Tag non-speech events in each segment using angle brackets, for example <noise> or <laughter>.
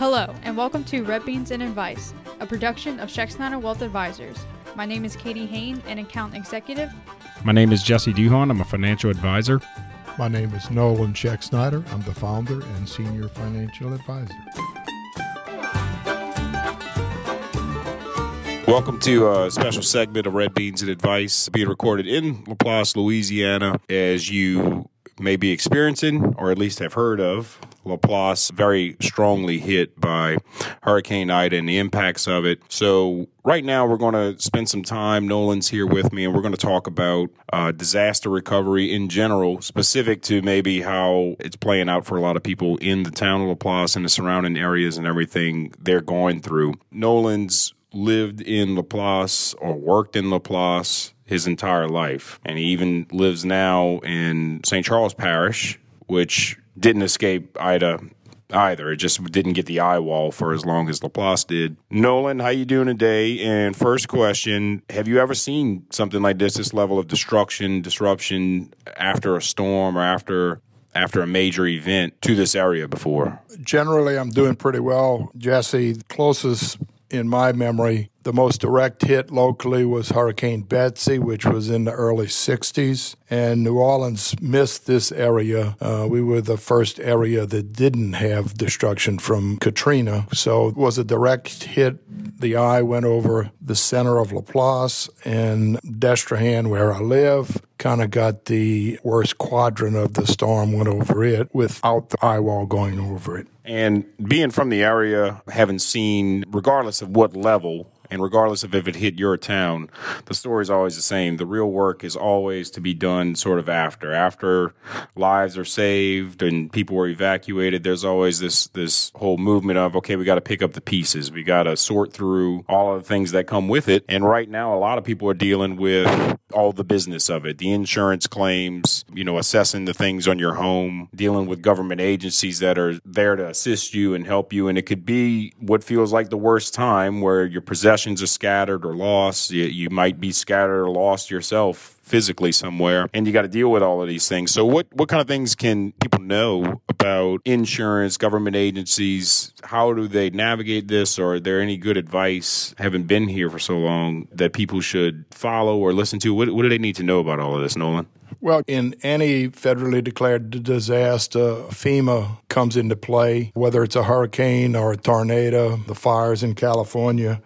Hello, and welcome to Red Beans and Advice, a production of Schexnayder Wealth Advisors. My name is Katie Hain, an account executive. My name is Jesse Duhon. I'm a financial advisor. My name is Nolan Schexnayder. I'm the founder and senior financial advisor. Welcome to a special segment of Red Beans and Advice being recorded in Laplace, Louisiana. As you may be experiencing, or at least have heard of, Laplace very strongly hit by Hurricane Ida and the impacts of it. So, right now, we're going to spend some time. Nolan's here with me, and we're going to talk about uh, disaster recovery in general, specific to maybe how it's playing out for a lot of people in the town of Laplace and the surrounding areas and everything they're going through. Nolan's lived in Laplace or worked in Laplace his entire life. And he even lives now in St. Charles Parish, which didn't escape Ida either. It just didn't get the eye wall for as long as Laplace did. Nolan, how you doing today? And first question, have you ever seen something like this, this level of destruction, disruption after a storm or after after a major event to this area before? Generally, I'm doing pretty well, Jesse. Closest in my memory, the most direct hit locally was Hurricane Betsy, which was in the early 60s. And New Orleans missed this area. Uh, we were the first area that didn't have destruction from Katrina. So it was a direct hit. The eye went over the center of Laplace and Destrehan, where I live, kind of got the worst quadrant of the storm, went over it without the eye wall going over it. And being from the area, having seen, regardless of what level, and regardless of if it hit your town, the story is always the same. The real work is always to be done sort of after. After lives are saved and people are evacuated, there's always this this whole movement of okay, we got to pick up the pieces. We got to sort through all of the things that come with it. And right now, a lot of people are dealing with all the business of it, the insurance claims, you know, assessing the things on your home, dealing with government agencies that are there to assist you and help you. And it could be what feels like the worst time where your possessions are scattered or lost. You, you might be scattered or lost yourself physically somewhere and you got to deal with all of these things. So what what kind of things can people know about insurance, government agencies? How do they navigate this or are there any good advice having been here for so long that people should follow or listen to? What what do they need to know about all of this, Nolan? Well, in any federally declared disaster, FEMA comes into play, whether it's a hurricane or a tornado, the fires in California.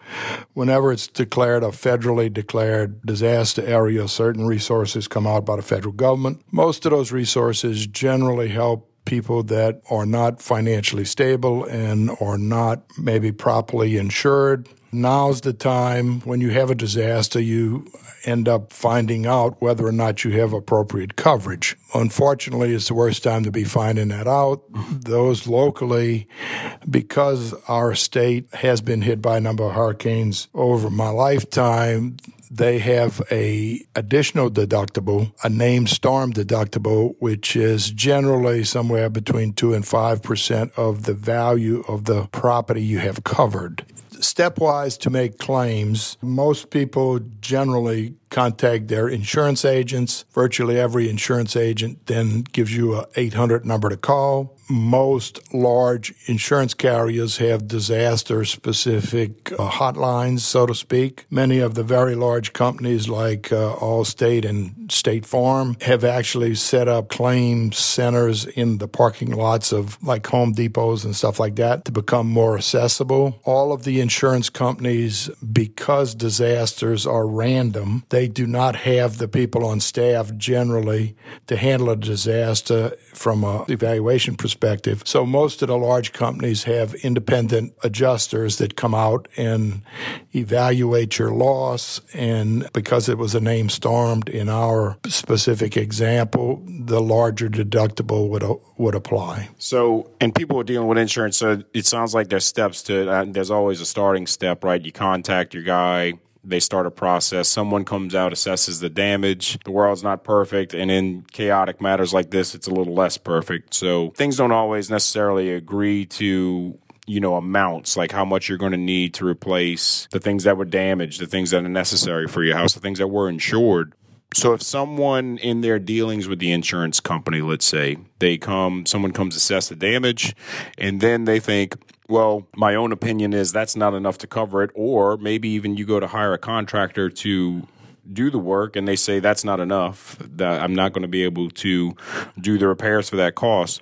Whenever it's declared a federally declared disaster area, certain resources come out by the federal government. Most of those resources generally help people that are not financially stable and are not maybe properly insured. Now's the time when you have a disaster, you end up finding out whether or not you have appropriate coverage. Unfortunately, it's the worst time to be finding that out. Those locally, because our state has been hit by a number of hurricanes over my lifetime, they have a additional deductible, a named storm deductible, which is generally somewhere between two and five percent of the value of the property you have covered. Stepwise to make claims, most people generally contact their insurance agents. Virtually every insurance agent then gives you a 800 number to call. Most large insurance carriers have disaster specific uh, hotlines, so to speak. Many of the very large companies like uh, Allstate and State Farm have actually set up claim centers in the parking lots of like Home Depots and stuff like that to become more accessible. All of the insurance companies, because disasters are random, they do not have the people on staff generally to handle a disaster from an evaluation perspective. So most of the large companies have independent adjusters that come out and evaluate your loss. And because it was a name stormed in our specific example, the larger deductible would would apply. So, and people are dealing with insurance. So it sounds like there's steps to. Uh, there's always a starting step, right? You contact your guy they start a process. Someone comes out, assesses the damage. The world's not perfect. And in chaotic matters like this, it's a little less perfect. So things don't always necessarily agree to you know, amounts, like how much you're going to need to replace the things that were damaged, the things that are necessary for your house, the things that were insured. So if someone in their dealings with the insurance company, let's say, they come, someone comes assess the damage, and then they think, well, my own opinion is that's not enough to cover it, or maybe even you go to hire a contractor to do the work and they say that's not enough that i'm not going to be able to do the repairs for that cost.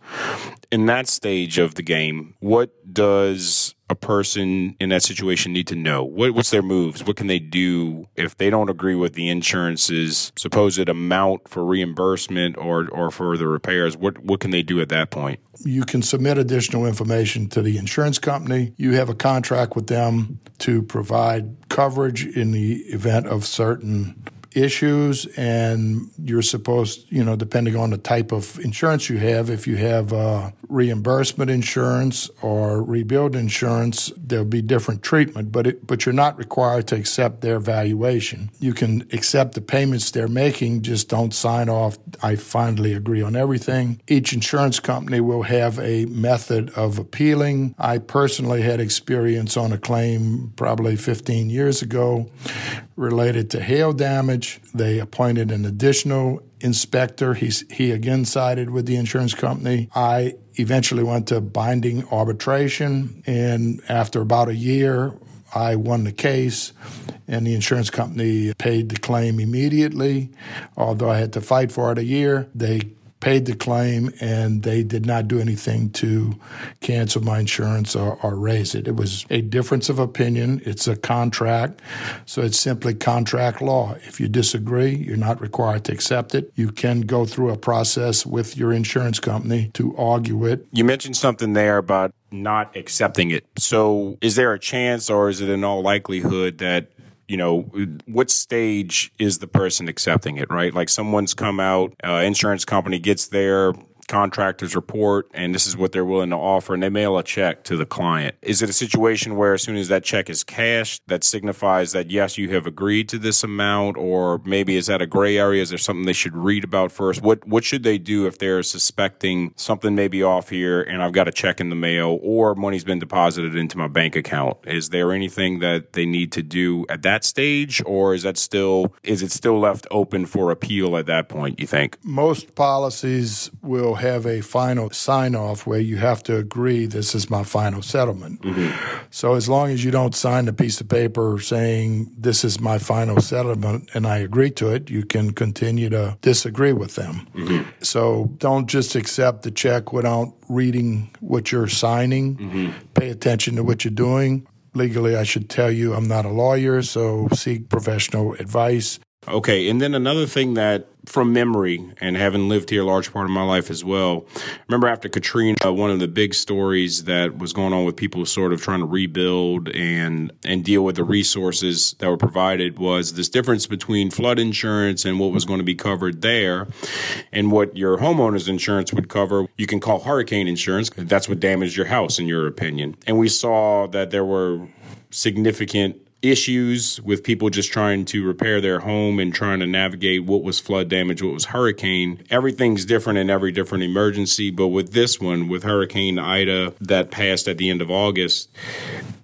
In that stage of the game what does a person in that situation need to know? What, what's their moves? What can they do if they don't agree with the insurance's supposed amount for reimbursement or, or for the repairs? What, what can they do at that point? You can submit additional information to the insurance company. You have a contract with them to provide coverage in the event of certain issues and you're supposed you know depending on the type of insurance you have if you have uh, reimbursement insurance or rebuild insurance there'll be different treatment but it, but you're not required to accept their valuation. You can accept the payments they're making just don't sign off. I finally agree on everything. Each insurance company will have a method of appealing. I personally had experience on a claim probably 15 years ago related to hail damage. They appointed an additional inspector. He's, he again sided with the insurance company. I eventually went to binding arbitration, and after about a year, I won the case, and the insurance company paid the claim immediately. Although I had to fight for it a year, they paid the claim and they did not do anything to cancel my insurance or, or, raise it. It was a difference of opinion. It's a contract, so it's simply contract law. If you disagree, you're not required to accept it. You can go through a process with your insurance company to argue it. You mentioned something there about not accepting it. So, is there a chance, or is it in all likelihood that you know, what stage is the person accepting it, right? Like someone's come out, uh, insurance company gets there, contractor's report and this is what they're willing to offer and they mail a check to the client. Is it a situation where as soon as that check is cashed, that signifies that yes, you have agreed to this amount or maybe is that a gray area? Is there something they should read about first? What what should they do if they're suspecting something may be off here and I've got a check in the mail or money's been deposited into my bank account? Is there anything that they need to do at that stage or is that still is it still left open for appeal at that point, you think? Most policies will have a final sign off where you have to agree this is my final settlement. Mm-hmm. So as long as you don't sign a piece of paper saying this is my final settlement and I agree to it, you can continue to disagree with them. Mm-hmm. So don't just accept the check without reading what you're signing. Mm-hmm. Pay attention to what you're doing. Legally, I should tell you I'm not a lawyer, so seek professional advice. Okay, and then another thing that from memory and having lived here a large part of my life as well. Remember after Katrina, one of the big stories that was going on with people sort of trying to rebuild and and deal with the resources that were provided was this difference between flood insurance and what was going to be covered there and what your homeowner's insurance would cover. You can call hurricane insurance. That's what damaged your house in your opinion. And we saw that there were significant issues with people just trying to repair their home and trying to navigate what was flood damage, what was hurricane. Everything's different in every different emergency, but with this one, with Hurricane Ida that passed at the end of August,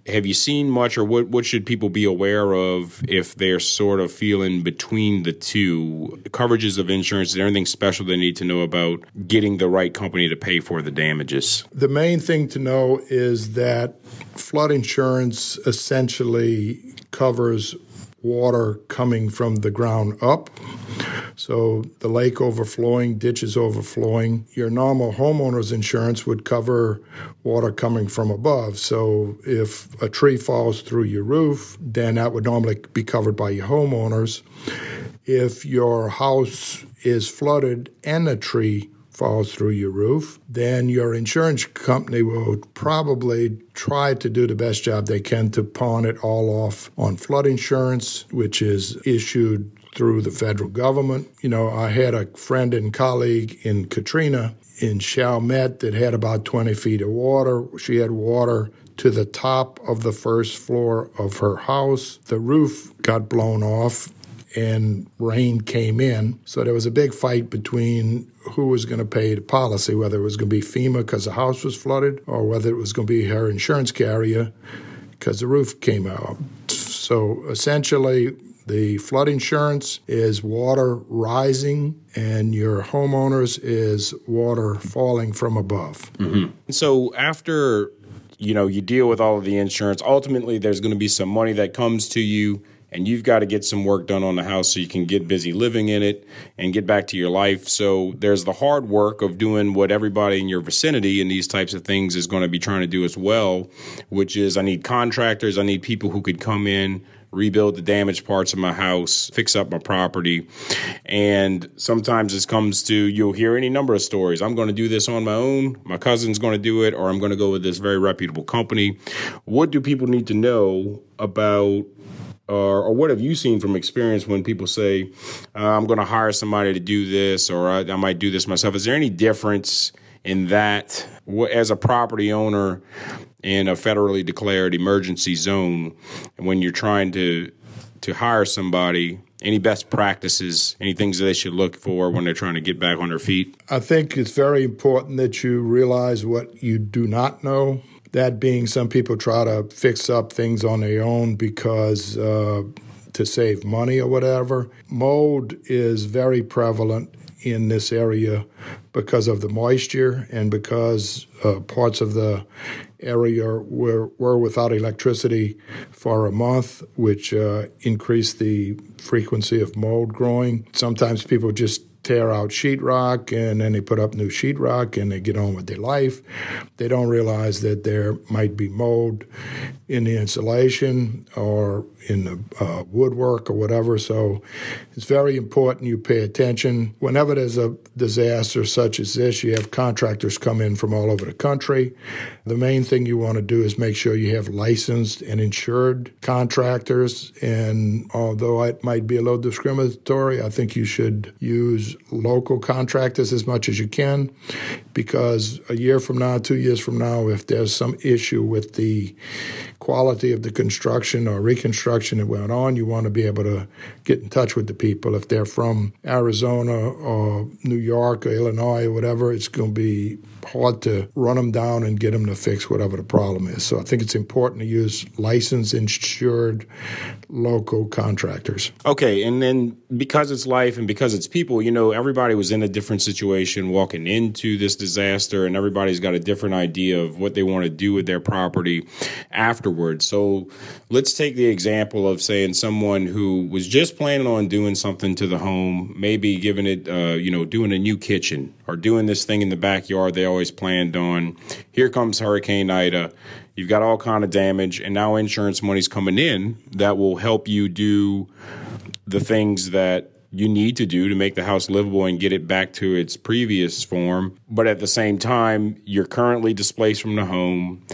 have you seen much or what, what should people be aware of if they're sort of feeling between the two coverages of insurance? Is there anything special they need to know about getting the right company to pay for the damages? The main thing to know is that flood insurance essentially covers water coming from the ground up. So the lake overflowing, ditches overflowing. Your normal homeowner's insurance would cover water coming from above. So if a tree falls through your roof, then that would normally be covered by your homeowners. If your house is flooded and a tree falls through your roof, then your insurance company will probably try to do the best job they can to pawn it all off on flood insurance, which is issued through the federal government. You know, I had a friend and colleague in Katrina in Chalmette that had about 20 feet of water. She had water to the top of the first floor of her house. The roof got blown off and rain came in. So there was a big fight between who was going to pay the policy, whether it was going to be FEMA because the house was flooded or whether it was going to be her insurance carrier because the roof came out. So essentially, the flood insurance is water rising, and your homeowners is water falling from above. Mm-hmm. So after you know, you deal with all of the insurance. Ultimately, there's going to be some money that comes to you and you've got to get some work done on the house so you can get busy living in it and get back to your life. So there's the hard work of doing what everybody in your vicinity and these types of things is going to be trying to do as well, which is I need contractors, I need people who could come in, rebuild the damaged parts of my house, fix up my property. And sometimes it comes to you'll hear any number of stories. I'm going to do this on my own, my cousin's going to do it, or I'm going to go with this very reputable company. What do people need to know about or, or, what have you seen from experience when people say, uh, I'm going to hire somebody to do this, or I, I, might do this myself? Is there any difference in that as a property owner in a federally declared emergency zone when you're trying to to hire somebody? Any best practices, any things that they should look for when they're trying to get back on their feet? I think it's very important that you realize what you do not know that being, some people try to fix up things on their own because uh, to save money or whatever. Mold is very prevalent in this area because of the moisture and because uh, parts of the area were, were without electricity for a month, which uh, increased the frequency of mold growing. Sometimes people just tear out sheetrock and then they put up new sheetrock and they get on with their life. They don't realize that there might be mold in the insulation or in the uh, woodwork or whatever. So it's very important you pay attention. Whenever there's a disaster such as this, you have contractors come in from all over the country. The main thing you want to do is make sure you have licensed and insured contractors. And although it might be a little discriminatory, I think you should use local contractors as much as you can because a year from now, two years from now, if there's some issue with the quality of the construction or reconstruction that went on, you want to be able to get in touch with the people. If they're from Arizona or New York or Illinois or whatever, it's going to be hard to run them down and get them to fix whatever the problem is. So I think it's important to use licensed, insured, local contractors. Okay, and then because it's life and because it's people, you know, everybody was in a different situation walking into this disaster, and everybody's got a different idea of what they want to do with their property afterwards. So let's take the example of saying someone who was just planning on doing something to the home, maybe giving it, uh, you know, doing a new kitchen or doing this thing in the backyard they always planned on. Here comes Hurricane Ida. You've got all kind of damage, and now insurance money's coming in that will help you do the things that you need to do to make the house livable and get it back to its previous form. But at the same time, you're currently displaced from the home.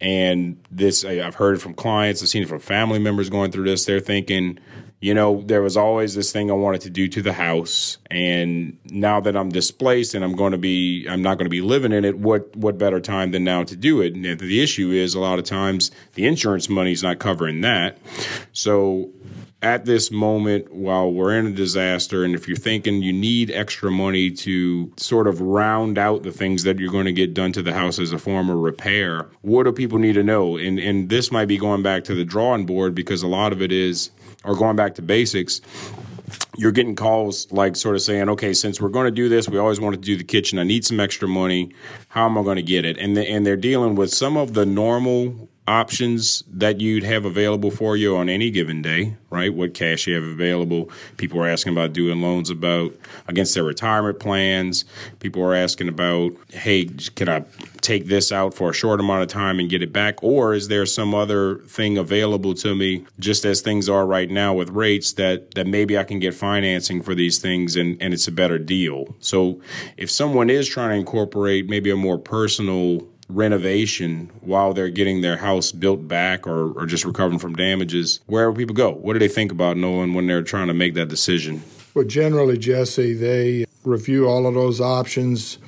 And this, I've heard it from clients, I've seen it from family members going through this. They're thinking, you know, there was always this thing I wanted to do to the house. And now that I'm displaced and I'm going to be, I'm not going to be living in it, what, what better time than now to do it? And the issue is a lot of times the insurance money is not covering that. So at this moment while we're in a disaster and if you're thinking you need extra money to sort of round out the things that you're going to get done to the house as a form of repair what do people need to know and and this might be going back to the drawing board because a lot of it is or going back to basics you're getting calls like sort of saying, okay, since we're going to do this, we always want to do the kitchen. I need some extra money. How am I going to get it? And the, and they're dealing with some of the normal options that you'd have available for you on any given day, right? What cash you have available. People are asking about doing loans about against their retirement plans. People are asking about, hey, can I take this out for a short amount of time and get it back? Or is there some other thing available to me just as things are right now with rates that, that maybe I can get financing for these things and, and it's a better deal? So if someone is trying to incorporate maybe a more personal renovation while they're getting their house built back or, or just recovering from damages, where people go? What do they think about knowing when they're trying to make that decision? Well, generally, Jesse, they review all of those options.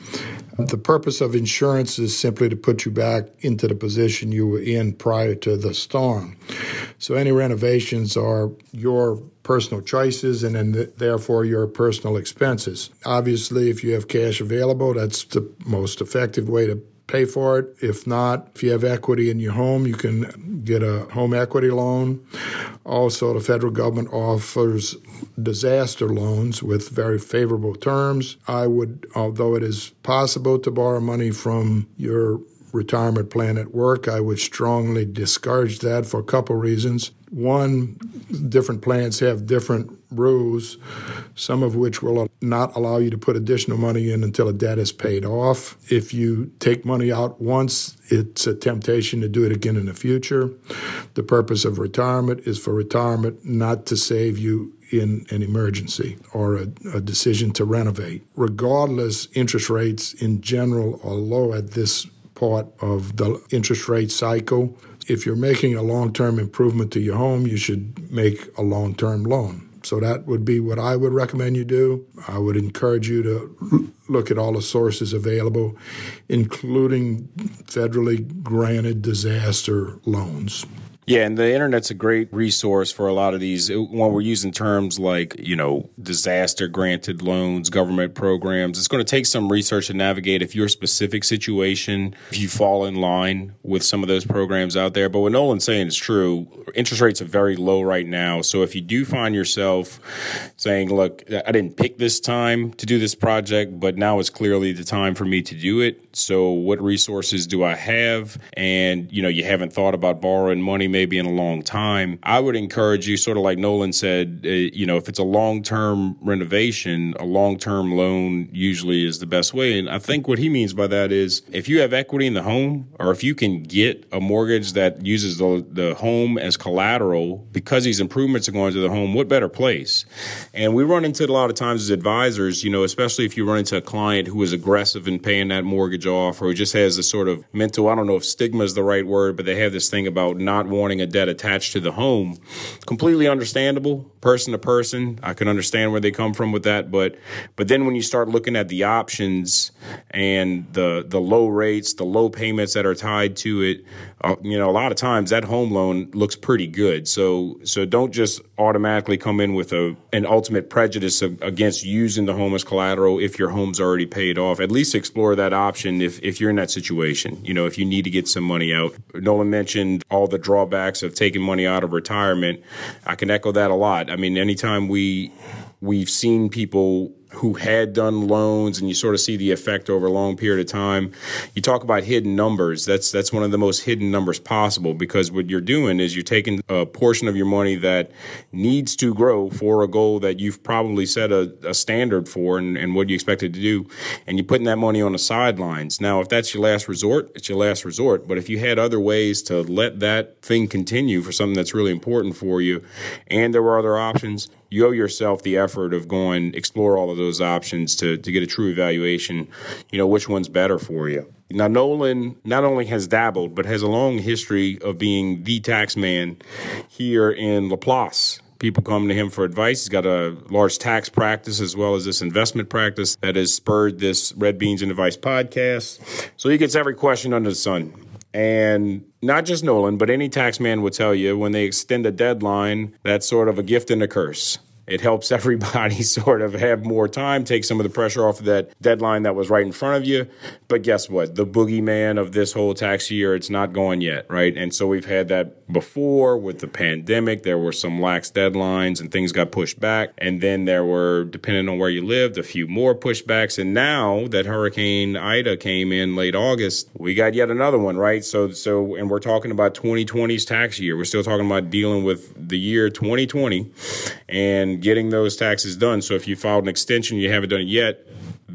The purpose of insurance is simply to put you back into the position you were in prior to the storm. So, any renovations are your personal choices and then therefore your personal expenses. Obviously, if you have cash available, that's the most effective way to pay for it. If not, if you have equity in your home, you can get a home equity loan. Also, the federal government offers disaster loans with very favorable terms. I would, although it is possible to borrow money from your retirement plan at work, I would strongly discourage that for a couple reasons. One, different plans have different rules, some of which will not allow you to put additional money in until a debt is paid off. If you take money out once, it's a temptation to do it again in the future. The purpose of retirement is for retirement, not to save you in an emergency or a, a, decision to renovate. Regardless, interest rates in general are low at this part of the interest rate cycle. If you're making a long term improvement to your home, you should make a long term loan. So that would be what I would recommend you do. I would encourage you to look at all the sources available, including federally granted disaster loans. Yeah, and the internet's a great resource for a lot of these. Uh, when we're using terms like, you know, disaster granted loans, government programs, it's going to take some research to navigate if your specific situation, if you fall in line with some of those programs out there. But what Nolan's saying is true. Interest rates are very low right now. So if you do find yourself saying, look, I didn't pick this time to do this project, but now is clearly the time for me to do it. So what resources do I have? And, you know, you haven't thought about borrowing money maybe in a long time, I would encourage you, sort of like Nolan said, uh, you know, if it's a long term renovation, a long term loan usually is the best way. And I think what he means by that is if you have equity in the home or if you can get a mortgage that uses the, the home as collateral because these improvements are going to the home, what better place? And we run into it a lot of times as advisors, you know, especially if you run into a client who is aggressive in paying that mortgage off or just has this sort of mental, I don't know if stigma is the right word, but they have this thing about not wanting wanting a debt attached to the home. Completely understandable, person to person. I can understand where they come from with that, but but then when you start looking at the options and the the low rates, the low payments that are tied to it, uh, you know, a lot of times that home loan looks pretty good. So so don't just automatically come in with a an ultimate prejudice of, against using the home as collateral if your home's already paid off. At least explore that option if if you're in that situation. You know, if you need to get some money out. Nolan mentioned all the drawbacks drawbacks of taking money out of retirement. I can echo that a lot. I mean, anytime we we've seen people who had done loans and you sort of see the effect over a long period of time. You talk about hidden numbers. That's that's one of the most hidden numbers possible because what you're doing is you're taking a portion of your money that needs to grow for a goal that you've probably set a, a standard for and, and what you expect it to do, and you're putting that money on the sidelines. Now, if that's your last resort, it's your last resort. But if you had other ways to let that thing continue for something that's really important for you, and there were other options, you owe yourself the effort of going explore all of those options to, to get a true evaluation, you know, which one's better for you. Now, Nolan not only has dabbled, but has a long history of being the tax man here in Laplace. People come to him for advice. He's got a large tax practice as well as this investment practice that has spurred this Red Beans and Advice podcast. So he gets every question under the sun. And not just Nolan, but any tax man would tell you when they extend a deadline, that's sort of a gift and a curse. It helps <laughs> everybody sort of have more time, take some of the pressure off of that deadline that was right in front of you. But guess what? The boogeyman of this whole tax year, it's not going yet, right? And so we've had that before with the pandemic. There were some lax deadlines and things got pushed back. And then there were, depending on where you lived, a few more pushbacks. And now that Hurricane Ida came in late August, we got yet another one, right? So, so, and we're talking about 2020's tax year. We're still talking about dealing with the year 2020. And getting those taxes done. So if you filed an extension, you haven't done it yet,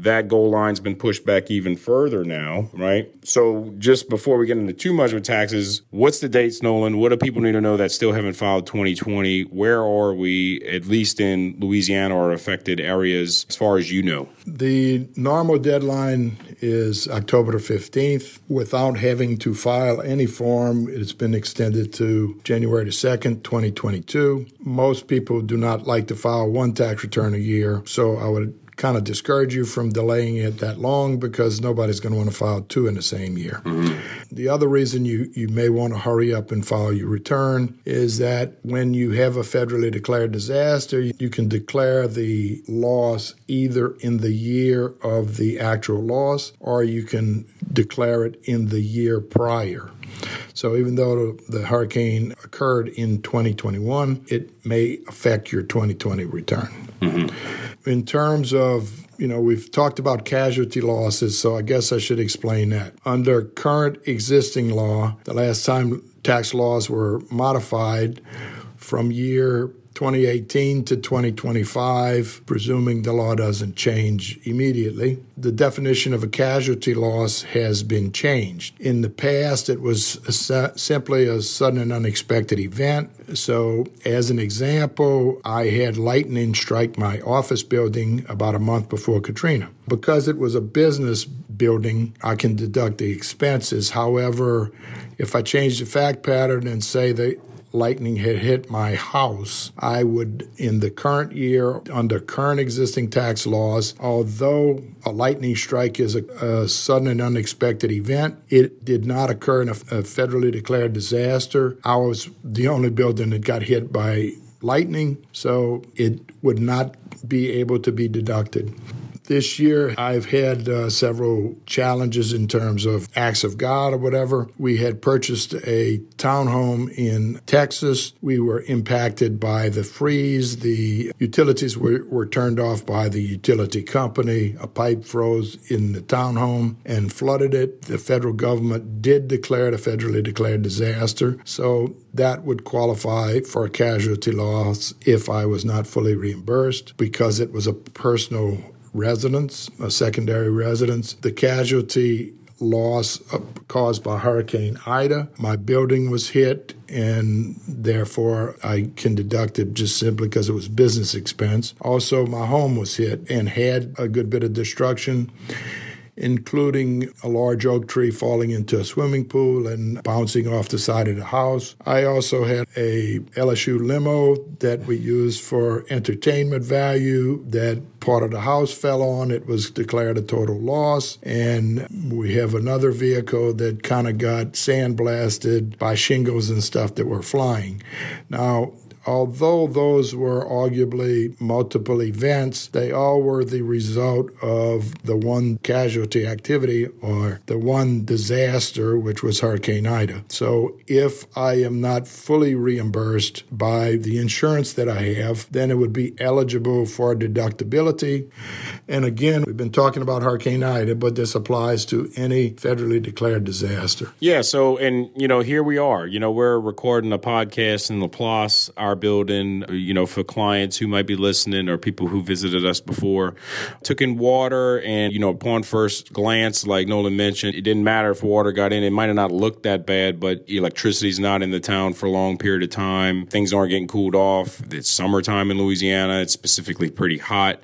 that goal line's been pushed back even further now, right? So just before we get into too much of taxes, what's the dates, Nolan? What do people need to know that still haven't filed 2020? Where are we, at least in Louisiana or affected areas, as far as you know? The normal deadline is October 15th. Without having to file any form, it's been extended to January 2nd, 2022. Most people do not like to file one tax return a year, so I would kind of discourage you from delaying it that long because nobody's going to want to file two in the same year. Mm-hmm. The other reason you, you may want to hurry up and file your return is that when you have a federally declared disaster, you can declare the loss either in the year of the actual loss or you can declare it in the year prior. So even though the hurricane occurred in 2021, it may affect your 2020 return. Mm-hmm. In terms of you know, we've talked about casualty losses, so I guess I should explain that. Under current existing law, the last time tax laws were modified from year 2018 to 2025, presuming the law doesn't change immediately. The definition of a casualty loss has been changed. In the past, it was a, simply a sudden and unexpected event. So, as an example, I had lightning strike my office building about a month before Katrina. Because it was a business building, I can deduct the expenses. However, if I change the fact pattern and say that lightning had hit my house, I would, in the current year, under current existing tax laws, although a lightning strike is a, a sudden and unexpected event, it did not occur in a, a federally declared disaster. I was the only building that got hit by lightning, so it would not be able to be deducted. This year, I've had uh, several challenges in terms of acts of God or whatever. We had purchased a townhome in Texas. We were impacted by the freeze. The utilities were, were turned off by the utility company. A pipe froze in the townhome and flooded it. The federal government did declare it a federally declared disaster. So that would qualify for a casualty loss if I was not fully reimbursed because it was a personal residence, a secondary residence. The casualty loss uh, caused by Hurricane Ida. My building was hit, and therefore I can deduct it just simply because it was business expense. Also, my home was hit and had a good bit of destruction including a large oak tree falling into a swimming pool and bouncing off the side of the house. I also had a LSU limo that we used for entertainment value that part of the house fell on. It was declared a total loss. And we have another vehicle that kind of got sandblasted by shingles and stuff that were flying. Now, although those were arguably multiple events, they all were the result of the one casualty activity or the one disaster, which was Hurricane Ida. So if I am not fully reimbursed by the insurance that I have, then it would be eligible for deductibility. And again, we've been talking about Hurricane Ida, but this applies to any federally declared disaster. Yeah. So, and, you know, here we are. You know, we're recording a podcast in Laplace. Our building, you know, for clients who might be listening or people who visited us before. Took in water, and, you know, upon first glance, like Nolan mentioned, it didn't matter if water got in. It might have not looked that bad, but electricity's not in the town for a long period of time. Things aren't getting cooled off. It's summertime in Louisiana. It's specifically pretty hot.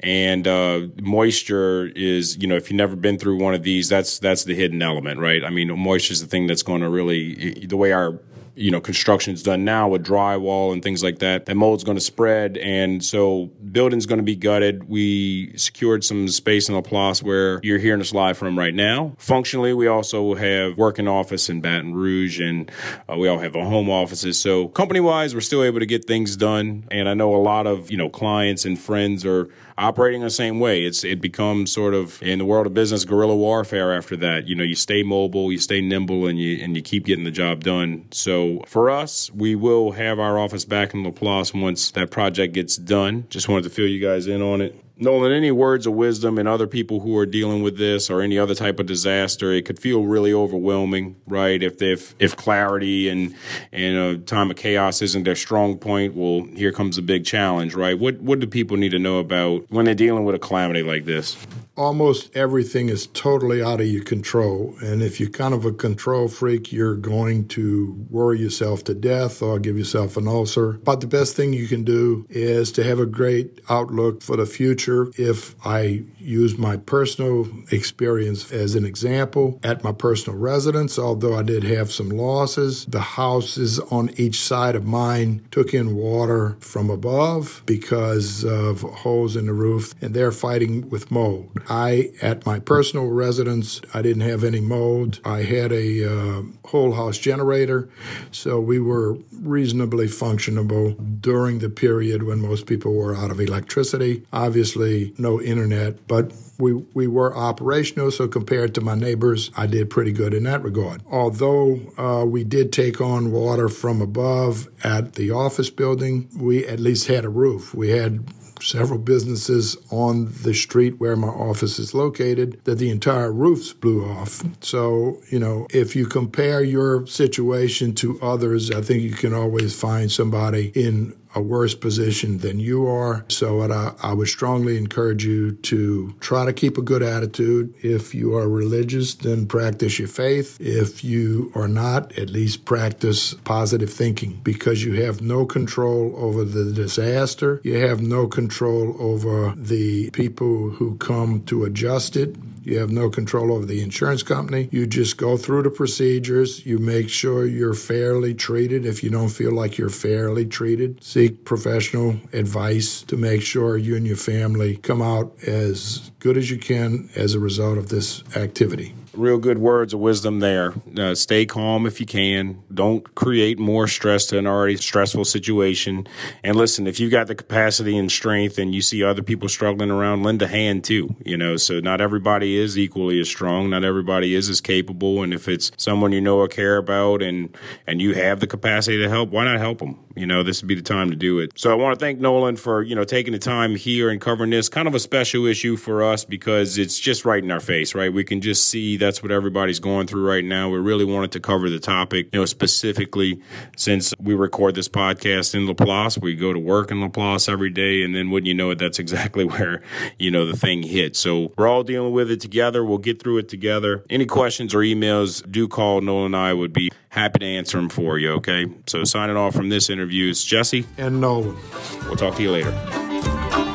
And uh, moisture is, you know, if you've never been through one of these, that's that's the hidden element, right? I mean, moisture is the thing that's going to really, the way our you know construction is done now with drywall and things like that that mold's going to spread. And so building's going to be gutted. We secured some space in Laplace where you're hearing us live from right now. Functionally we also have working office in Baton Rouge and uh, we all have home offices. So company wise we're still able to get things done. And I know a lot of you know clients and friends are operating the same way. It's it becomes sort of in the world of business guerrilla warfare after that. You know, you stay mobile, you stay nimble, and you and you keep getting the job done. So for us, we will have our office back in Laplace once that project gets done. Just wanted to fill you guys in on it. Nolan, any words of wisdom and other people who are dealing with this or any other type of disaster, it could feel really overwhelming, right? If if if clarity and and a time of chaos isn't their strong point, well, here comes a big challenge, right? What what do people need to know about when they're dealing with a calamity like this? almost everything is totally out of your control. And if you're kind of a control freak, you're going to worry yourself to death or give yourself an ulcer. But the best thing you can do is to have a great outlook for the future. If I use my personal experience as an example, at my personal residence, although I did have some losses, the houses on each side of mine took in water from above because of holes in the roof, and they're fighting with mold. I, at my personal residence, I didn't have any mold. I had a uh, whole house generator, so we were reasonably functionable during the period when most people were out of electricity. Obviously, obviously no internet, but we, we were operational, so compared to my neighbors, I did pretty good in that regard. Although uh, we did take on water from above at the office building, we at least had a roof. We had several businesses on the street where my office is located that the entire roofs blew off. So, you know, if you compare your situation to others, I think you can always find somebody in a worse position than you are. So I, I would strongly encourage you to try to keep a good attitude. If you are religious, then practice your faith. If you are not, at least practice positive thinking because you have no control over the disaster. You have no control over the people who come to adjust it. You have no control over the insurance company. You just go through the procedures. You make sure you're fairly treated. If you don't feel like you're fairly treated, seek professional advice to make sure you and your family come out as good as you can as a result of this activity real good words of wisdom there. Uh, stay calm if you can. Don't create more stress to an already stressful situation. And listen, if you've got the capacity and strength and you see other people struggling around, lend a hand too. You know, so not everybody is equally as strong. Not everybody is as capable. And if it's someone you know or care about and, and you have the capacity to help, why not help them? You know, this would be the time to do it. So I want to thank Nolan for, you know, taking the time here and covering this kind of a special issue for us because it's just right in our face, right? We can just see that's what everybody's going through right now. We really wanted to cover the topic, you know, specifically since we record this podcast in Laplace. We go to work in Laplace every day, and then wouldn't you know it, that's <laughs> exactly where, you know, the thing hit. So we're all dealing with it together. We'll get through it together. Any questions or emails, do call Nolan and I would be happy to answer them for you, okay? So signing off from this interview is Jesse. And Nolan. We'll talk to you later.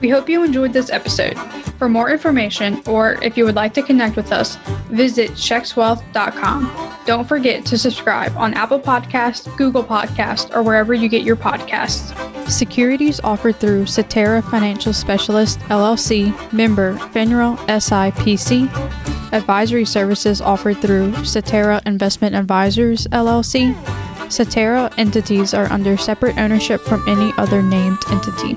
We hope you enjoyed this episode. For more information, or if you would like to connect with us, visit schexwealth.com. Don't forget to subscribe on Apple Podcast, Google Podcast, or wherever you get your podcasts. Securities offered through Cetera Financial Specialist LLC, member FINRA SIPC. Advisory services offered through Cetera Investment Advisors LLC. Cetera entities are under separate ownership from any other named entity.